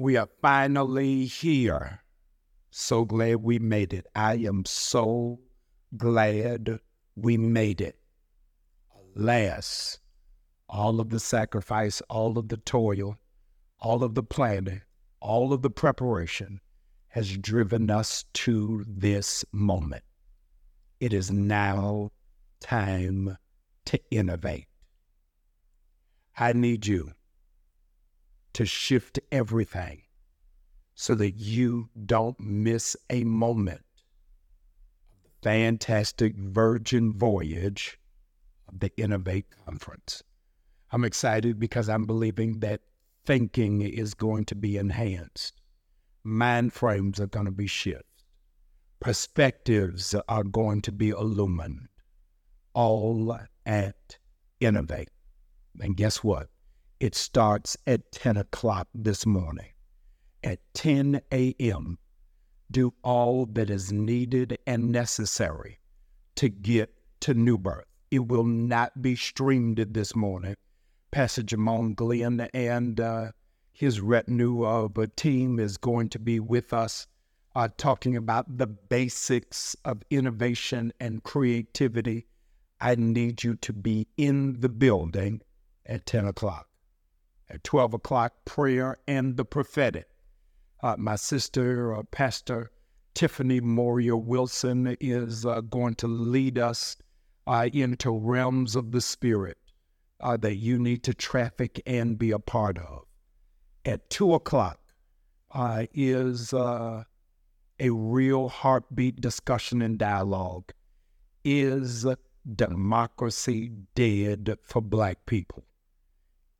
We are finally here. So glad we made it. I am so glad we made it. Alas, all of the sacrifice, all of the toil, all of the planning, all of the preparation has driven us to this moment. It is now time to innovate. I need you to shift everything so that you don't miss a moment of the fantastic virgin voyage of the Innovate Conference. I'm excited because I'm believing that thinking is going to be enhanced, mind frames are going to be shifted, perspectives are going to be illumined, all at Innovate. And guess what? It starts at 10 o'clock this morning. At 10 a.m., do all that is needed and necessary to get to New Birth. It will not be streamed this morning. Pastor Jamon Glenn and uh, his retinue of a team is going to be with us uh, talking about the basics of innovation and creativity. I need you to be in the building at 10 o'clock at 12 o'clock, prayer and the prophetic. Uh, my sister, uh, Pastor Tiffany Moria Wilson, is uh, going to lead us uh, into realms of the Spirit uh, that you need to traffic and be a part of. At 2 o'clock uh, is a real heartbeat discussion and dialogue. Is democracy dead for Black people?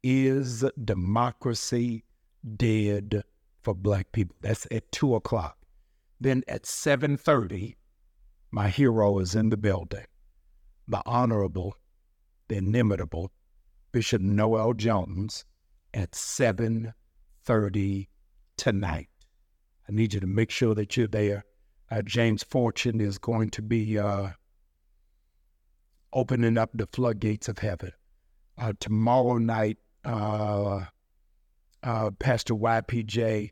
Is democracy dead for black people? That's at two o'clock. Then at 7:30, my hero is in the building. The Honorable, the inimitable Bishop Noel Jones at 7:30 tonight. I need you to make sure that you're there. Uh, James Fortune is going to be uh, opening up the floodgates of heaven. Uh, tomorrow night, uh, uh, Pastor YPJ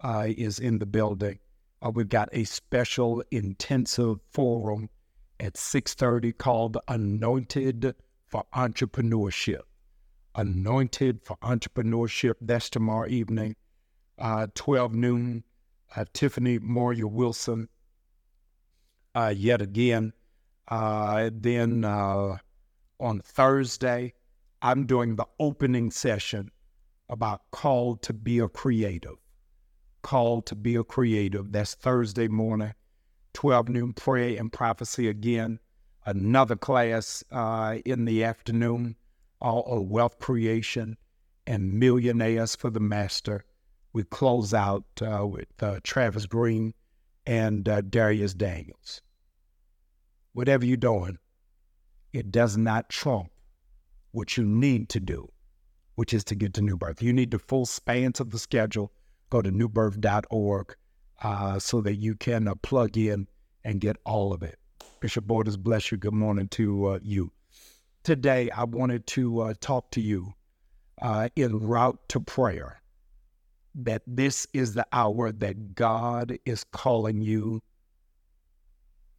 uh, is in the building. Uh, we've got a special intensive forum at 6.30 called Anointed for Entrepreneurship. Anointed for Entrepreneurship. That's tomorrow evening, uh, 12 noon. Uh, Tiffany Moria Wilson, yet again. then on Thursday, I'm doing the opening session about called to be a creative. Called to be a creative. That's Thursday morning, 12 noon prayer and prophecy again. Another class uh, in the afternoon, all of wealth creation and millionaires for the master. We close out uh, with uh, Travis Green and uh, Dharius Daniels. Whatever you're doing, it does not trump what you need to do, which is to get to New Birth. You need the full spans of the schedule. Go to newbirth.org uh, so that you can uh, plug in and get all of it. Bishop Borders, bless you. Good morning to uh, you. Today, I wanted to uh, talk to you uh, en route to prayer that this is the hour that God is calling you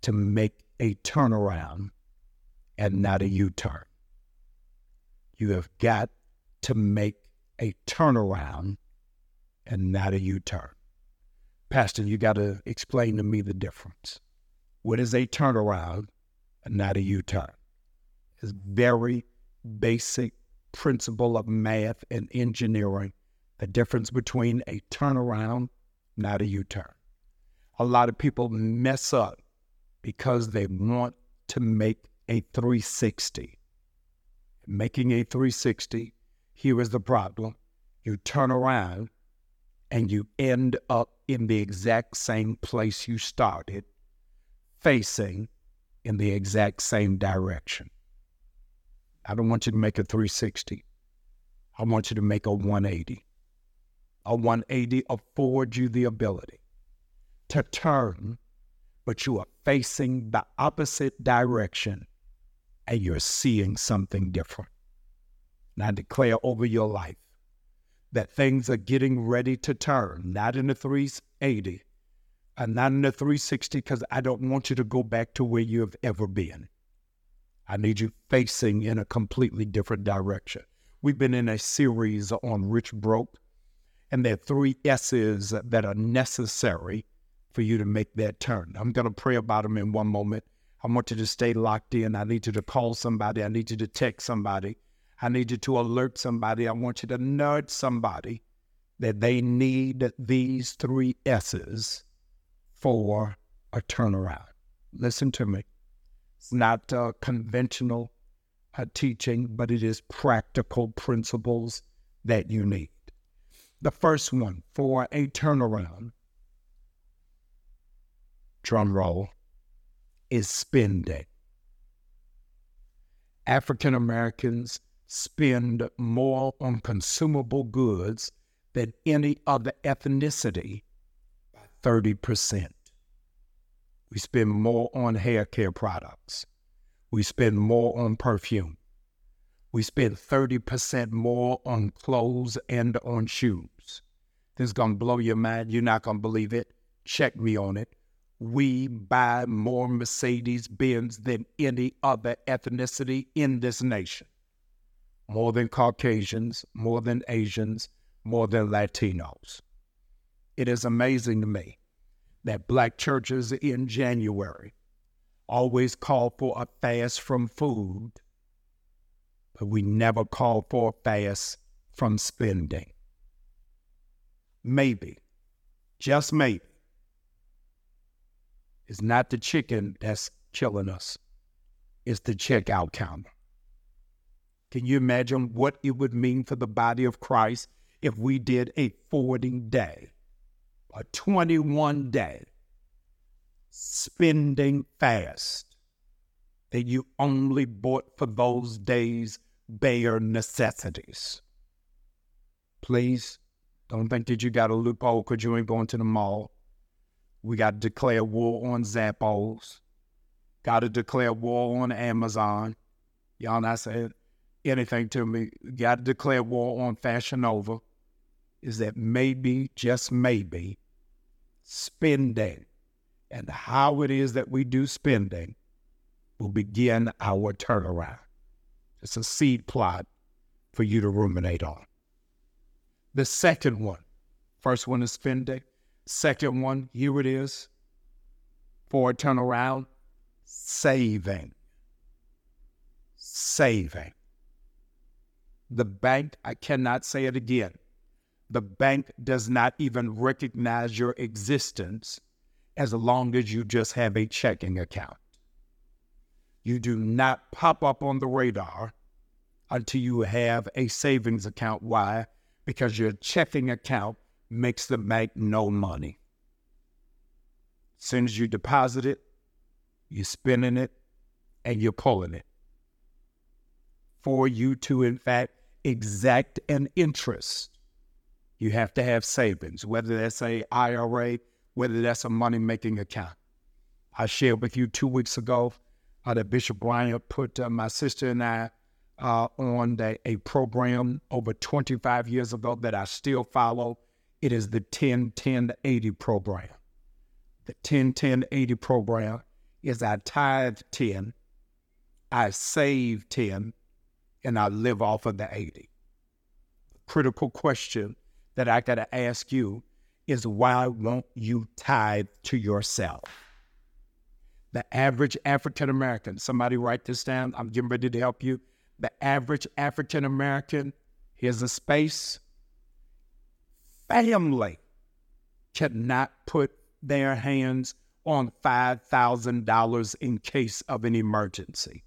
to make a turnaround and not a U turn. You have got to make a turnaround and not a U turn. Pastor, you got to explain to me the difference. What is a turnaround and not a U turn? It's very basic principle of math and engineering. The difference between a turnaround, not a U turn. A lot of people mess up because they want to make a 360 making a 360. Here is the problem you turn around and you end up in the exact same place you started, facing in the exact same direction. I don't want you to make a 360. I want you to make a 180. A 180 affords you the ability to turn, but you are facing the opposite direction and you're seeing something different. And I declare over your life that things are getting ready to turn, not in the 380 and not in the 360, because I don't want you to go back to where you have ever been. I need you facing in a completely different direction. We've been in a series on Rich Broke, and there are three S's that are necessary for you to make that turn. I'm going to pray about them in one moment. I want you to stay locked in. I need you to call somebody. I need you to text somebody. I need you to alert somebody. I want you to nudge somebody that they need these three S's for a turnaround. Listen to me. It's not uh, conventional uh, teaching, but it is practical principles that you need. The first one for a turnaround, drum roll, is spending. African Americans spend more on consumable goods than any other ethnicity by 30%. We spend more on hair care products. We spend more on perfume. We spend 30% more on clothes and on shoes. This is going to blow your mind. You're not going to believe it. Check me on it. We buy more Mercedes Benz than any other ethnicity in this nation more than Caucasians, more than Asians, more than Latinos. It is amazing to me that black churches in January always call for a fast from food, but we never call for a fast from spending. Maybe, just maybe, it's not the chicken that's killing us, it's the checkout counter. Can you imagine what it would mean for the body of Christ if we did a 40 day, a 21 day spending fast that you only bought for those days bare necessities? Please don't think that you got a loophole because you ain't going to the mall. We got to declare war on Zappos. Got to declare war on Amazon. Y'all not saying anything to me, got to declare war on Fashion Nova, is that maybe, just maybe, spending and how it is that we do spending will begin our turnaround. It's a seed plot for you to ruminate on. The second one, first one is spending. Second one, here it is for a turnaround, saving. Saving. The bank, I cannot say it again, the bank does not even recognize your existence as long as you just have a checking account. You do not pop up on the radar until you have a savings account. Why? Because your checking account makes the bank no money. As soon as you deposit it, you're spending it and you're pulling it. For you to, in fact, exact an interest, you have to have savings, whether that's a IRA, whether that's a money making account. I shared with you two weeks ago uh, that Bishop Bryant put uh, my sister and I uh, on the, a program over 25 years ago that I still follow. It is the 10 10 80 program. The 10 10 80 program is I tithe 10, I save 10, and I live off of the 80. The critical question that I got to ask you is why won't you tithe to yourself? The average African American, somebody write this down. I'm getting ready to help you. The average African American, here's a space. Family cannot put their hands on $5,000 in case of an emergency.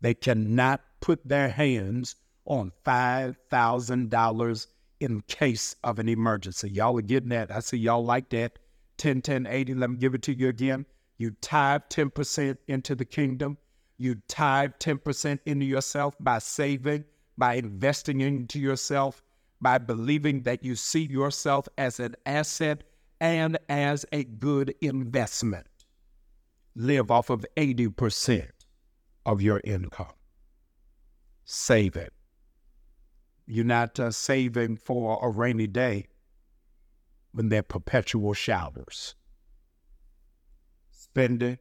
They cannot put their hands on $5,000 in case of an emergency. Y'all are getting that. I see y'all like that. 10, 10, 80. Let me give it to you again. You tithe 10% into the kingdom. You tithe 10% into yourself by saving, by investing into yourself, by believing that you see yourself as an asset and as a good investment. Live off of 80% of your income. Save it. You're not uh, saving for a rainy day when they're perpetual showers. Spending,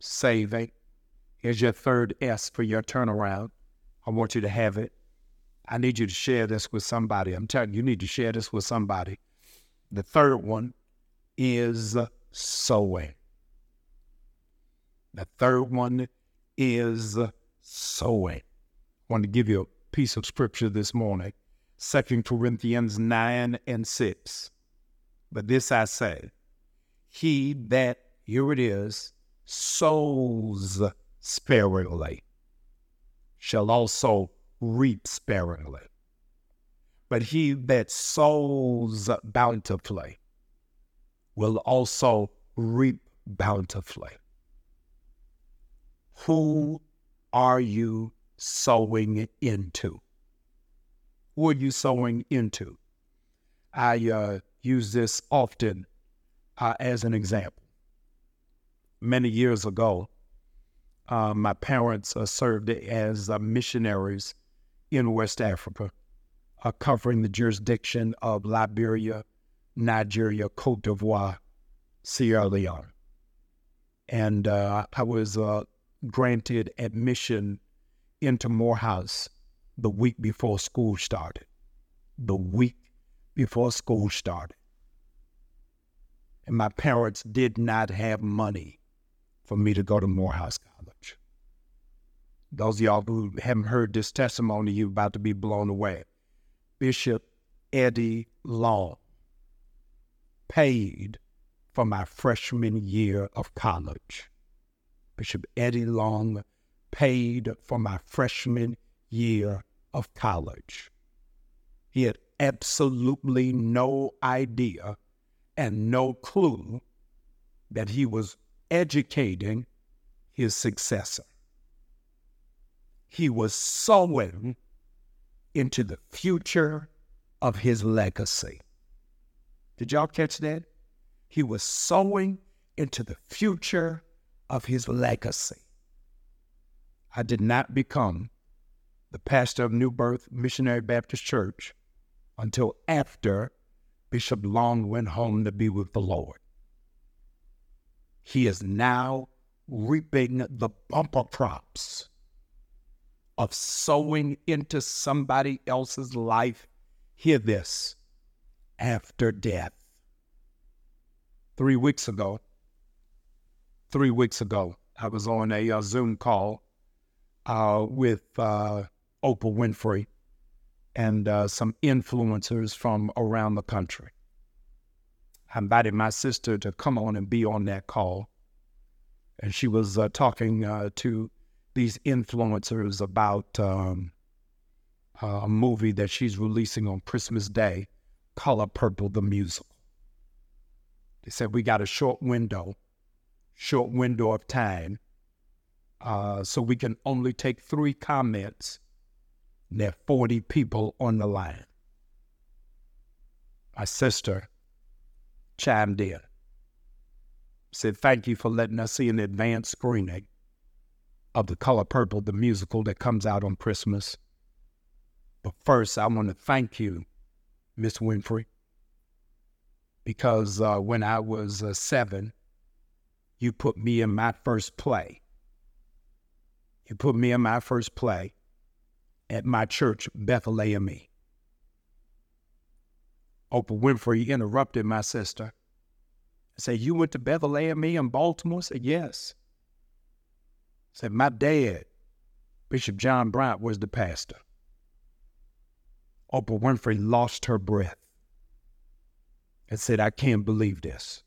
saving. Here's your third S for your turnaround. I want you to have it. I need you to share this with somebody. I'm telling you, you need to share this with somebody. The third one is sowing. The third one is sowing. I want to give you a piece of scripture this morning. Second Corinthians 9 and 6. But this I say, he that, here it is, sows sparingly shall also reap sparingly. But he that sows bountifully will also reap bountifully. Who are you sowing into? Who are you sowing into? I uh, use this often uh, as an example. Many years ago, uh, my parents uh, served as uh, missionaries in West Africa, uh, covering the jurisdiction of Liberia, Nigeria, Cote d'Ivoire, Sierra Leone. And uh, I was uh, granted admission into Morehouse the week before school started. The week before school started. And my parents did not have money for me to go to Morehouse. Those of y'all who haven't heard this testimony, you're about to be blown away. Bishop Eddie Long paid for my freshman year of college. Bishop Eddie Long paid for my freshman year of college. He had absolutely no idea and no clue that he was educating his successor. He was sowing into the future of his legacy. Did y'all catch that? He was sowing into the future of his legacy. I did not become the pastor of New Birth Missionary Baptist Church until after Bishop Long went home to be with the Lord. He is now reaping the bumper crops of sowing into somebody else's life. Hear this after death. Three weeks ago, three weeks ago, I was on a, a Zoom call uh, with uh, Oprah Winfrey and uh, some influencers from around the country. I invited my sister to come on and be on that call. And she was uh, talking uh, to these influencers about um, a movie that she's releasing on Christmas Day, Color Purple, the musical. They said, We got a short window, short window of time. Uh, so we can only take three comments there are 40 people on the line. My sister chimed in, said, Thank you for letting us see an advanced screening of The Color Purple, the musical that comes out on Christmas. But first, I want to thank you, Miss Winfrey, because uh, when I was uh, seven, you put me in my first play. You put me in my first play at my church, Bethlehem. Oprah Winfrey interrupted my sister. I said, You went to Bethel AME in Baltimore? I said, Yes. Said, My dad, Bishop John Bryant, was the pastor. Oprah Winfrey lost her breath and said, I can't believe this.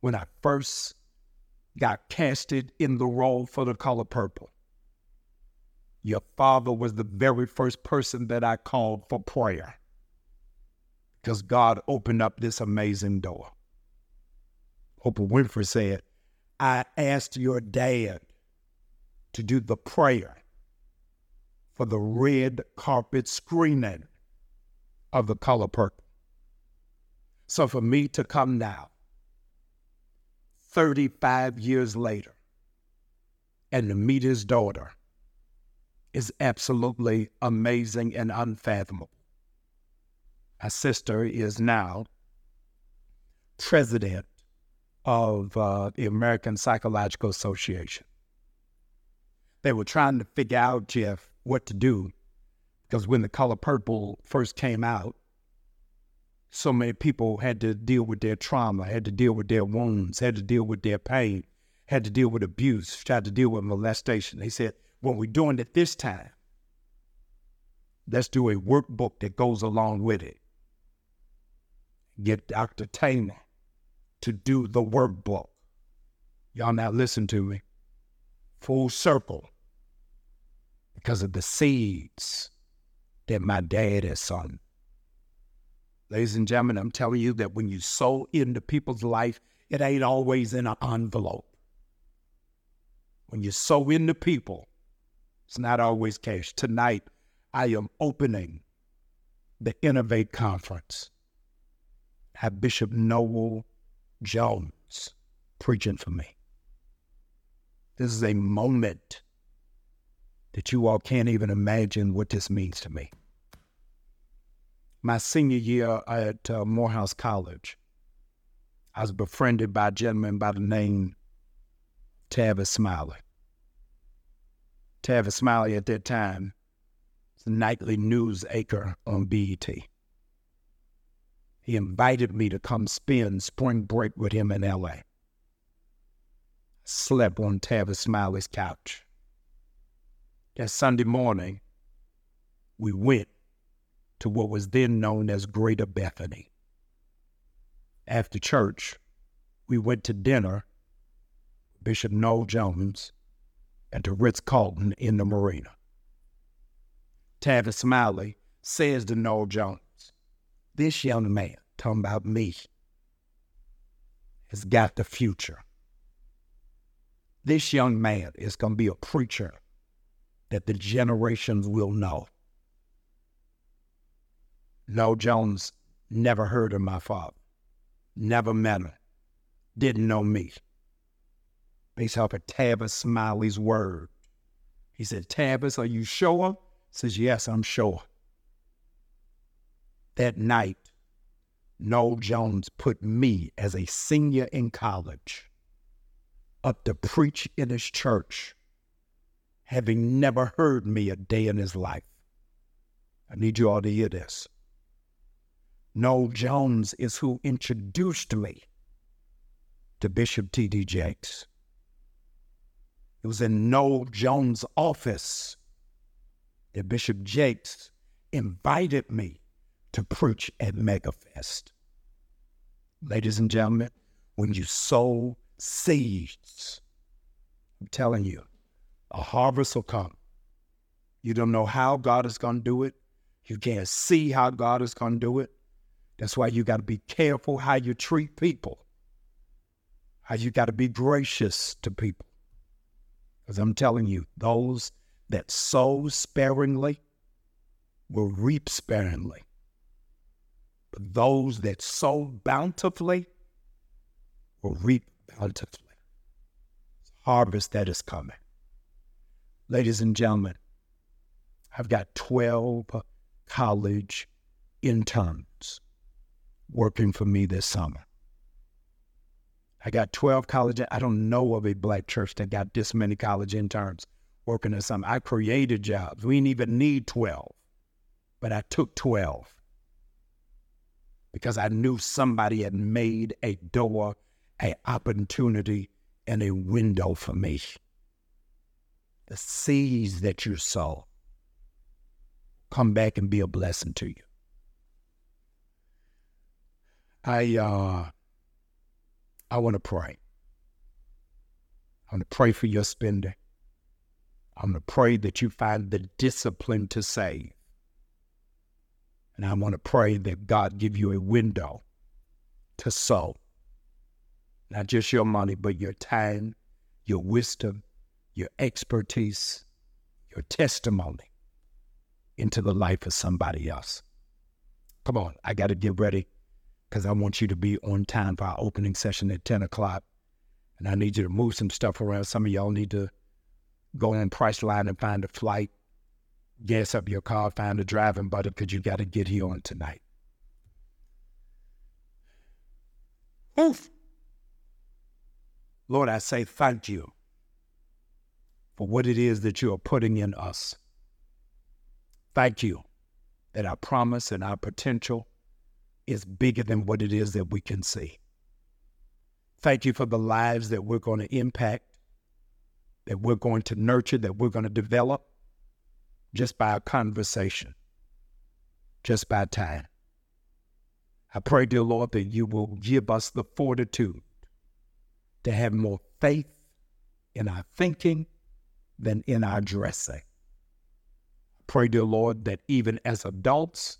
When I first got casted in the role for the color purple, your father was the very first person that I called for prayer because God opened up this amazing door. Oprah Winfrey said, I asked your dad to do the prayer for the red carpet screening of the color purple. So for me to come now, 35 years later, and to meet his daughter, is absolutely amazing and unfathomable. My sister is now president of uh, the American Psychological Association. They were trying to figure out, Jeff, what to do because when the color purple first came out, so many people had to deal with their trauma, had to deal with their wounds, had to deal with their pain, had to deal with abuse, had to deal with molestation. They said, when we're doing it this time, let's do a workbook that goes along with it. Get Dr. Taylor to do the workbook. Y'all now listen to me. Full circle. Because of the seeds that my dad has sown. Ladies and gentlemen, I'm telling you that when you sow into people's life, it ain't always in an envelope. When you sow into people, it's not always cash. Tonight, I am opening the Innovate Conference. Have Bishop Noel Jones preaching for me. This is a moment that you all can't even imagine what this means to me. My senior year at uh, Morehouse College, I was befriended by a gentleman by the name Tavis Smiley. Tavis Smiley at that time was a nightly news anchor on BET. He invited me to come spend spring break with him in LA. Slept on Tavis Smiley's couch. That Sunday morning, we went to what was then known as Greater Bethany. After church, we went to dinner, Bishop Noel Jones, at the Ritz Carlton in the Marina. Tavis Smiley says to Noel Jones, This young man, talking about me, has got the future. This young man is going to be a preacher that the generations will know. Noel Jones never heard of my father, never met him, didn't know me. Based off of Smiley's word. He said, Tavis, are you sure? says, Yes, I'm sure. That night, Noel Jones put me as a senior in college up to preach in his church having never heard me a day in his life. I need you all to hear this. Noel Jones is who introduced me to Bishop T.D. Jakes. It was in Noel Jones' office that Bishop Jakes invited me to preach at MegaFest. Ladies and gentlemen, when you sow seeds, I'm telling you, a harvest will come. You don't know how God is going to do it. You can't see how God is going to do it. That's why you got to be careful how you treat people, how you got to be gracious to people. Because I'm telling you, those that sow sparingly will reap sparingly. But those that sow bountifully will reap bountifully. Harvest that is coming. Ladies and gentlemen, I've got 12 college interns working for me this summer. I got 12 college, I don't know of a black church that got this many college interns working this summer. I created jobs. We didn't even need 12, but I took 12 because I knew somebody had made a door, a opportunity, and a window for me the seeds that you sow come back and be a blessing to you. I uh I want to pray. I want to pray for your spending. I'm going to pray that you find the discipline to save. And I want to pray that God give you a window to sow. Not just your money, but your time, your wisdom, your expertise, your testimony into the life of somebody else. Come on, I got to get ready because I want you to be on time for our opening session at 10 o'clock. And I need you to move some stuff around. Some of y'all need to go on Priceline and find a flight. Gas up your car, find a driving buddy because you got to get here on tonight. Oof. Lord, I say thank you for what it is that you are putting in us. Thank you that our promise and our potential is bigger than what it is that we can see. Thank you for the lives that we're going to impact, that we're going to nurture, that we're going to develop just by a conversation, just by time. I pray, dear Lord, that you will give us the fortitude to have more faith in our thinking than in our dressing. I pray, dear Lord, that even as adults,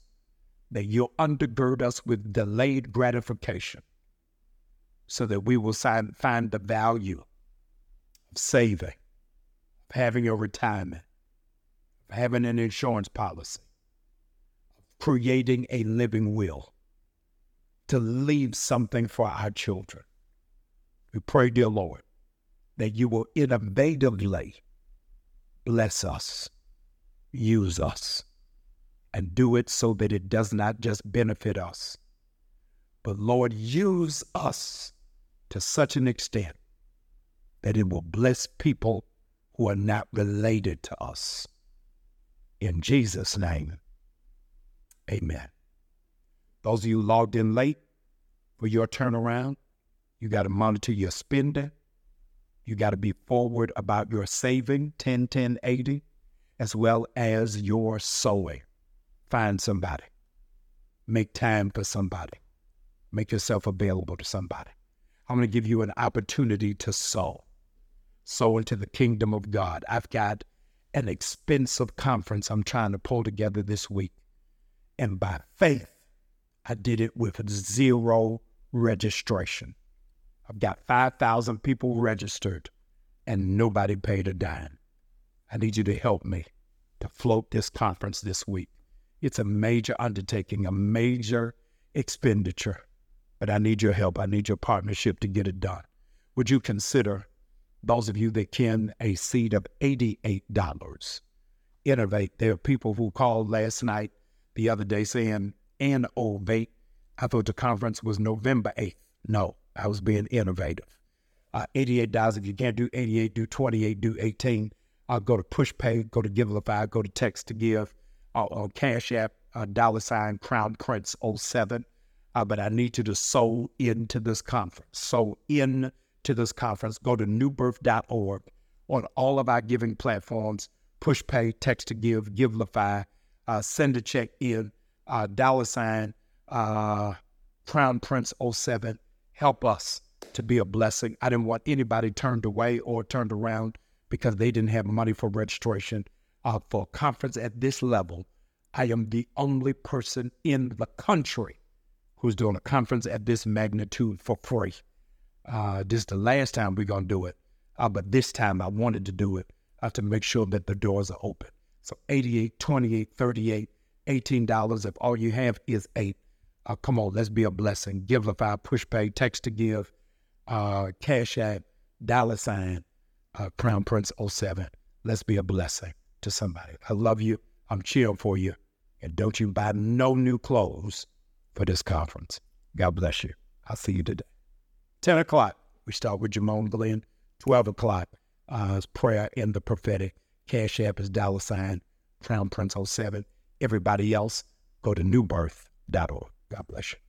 that you'll undergird us with delayed gratification so that we will find the value of saving, of having a retirement, having an insurance policy, creating a living will, to leave something for our children. We pray, dear Lord, that you will innovatively bless us, use us, and do it so that it does not just benefit us, but Lord, use us to such an extent that it will bless people who are not related to us. In Jesus' name, amen. Those of you logged in late for your turnaround, you got to monitor your spending. You got to be forward about your saving, 10, 10, 80, as well as your sowing. Find somebody. Make time for somebody. Make yourself available to somebody. I'm going to give you an opportunity to sow. Sow into the kingdom of God. I've got an expensive conference I'm trying to pull together this week. And by faith, I did it with zero registration. I've got 5,000 people registered and nobody paid a dime. I need you to help me to float this conference this week. It's a major undertaking, a major expenditure, but I need your help. I need your partnership to get it done. Would you consider, those of you that can, a seed of $88? Innovate. There are people who called last night, the other day, saying, and ovate. I thought the conference was November 8th. No, I was being innovative. Uh, $88. If you can't do 88, do 28, do 18. I'll go to PushPay, go to Givelify, go to Text to Give, uh, on Cash App, uh, dollar sign Crown Prince 07. Uh, but I need you to sow into this conference. Sow in to this conference. Go to newbirth.org on all of our giving platforms PushPay, Text to Give, Givelify, uh, send a check in, uh, dollar sign uh, Crown Prince 07 help us to be a blessing. I didn't want anybody turned away or turned around because they didn't have money for registration uh, for a conference at this level. I am the only person in the country who's doing a conference at this magnitude for free. Uh, this is the last time we're going to do it, uh, but this time I wanted to do it uh, to make sure that the doors are open. So 88, 28, 38, $18. If all you have is eight, uh, come on, let's be a blessing. Givelify, push pay, text to give, uh, Cash App, dollar sign, uh, Crown Prince 07. Let's be a blessing to somebody. I love you. I'm cheering for you. And don't you buy no new clothes for this conference. God bless you. I'll see you today. 10 o'clock, we start with Jamone Glenn. 12 o'clock uh, is prayer in the prophetic. Cash App is dollar sign, Crown Prince 07. Everybody else, go to newbirth.org. God bless you.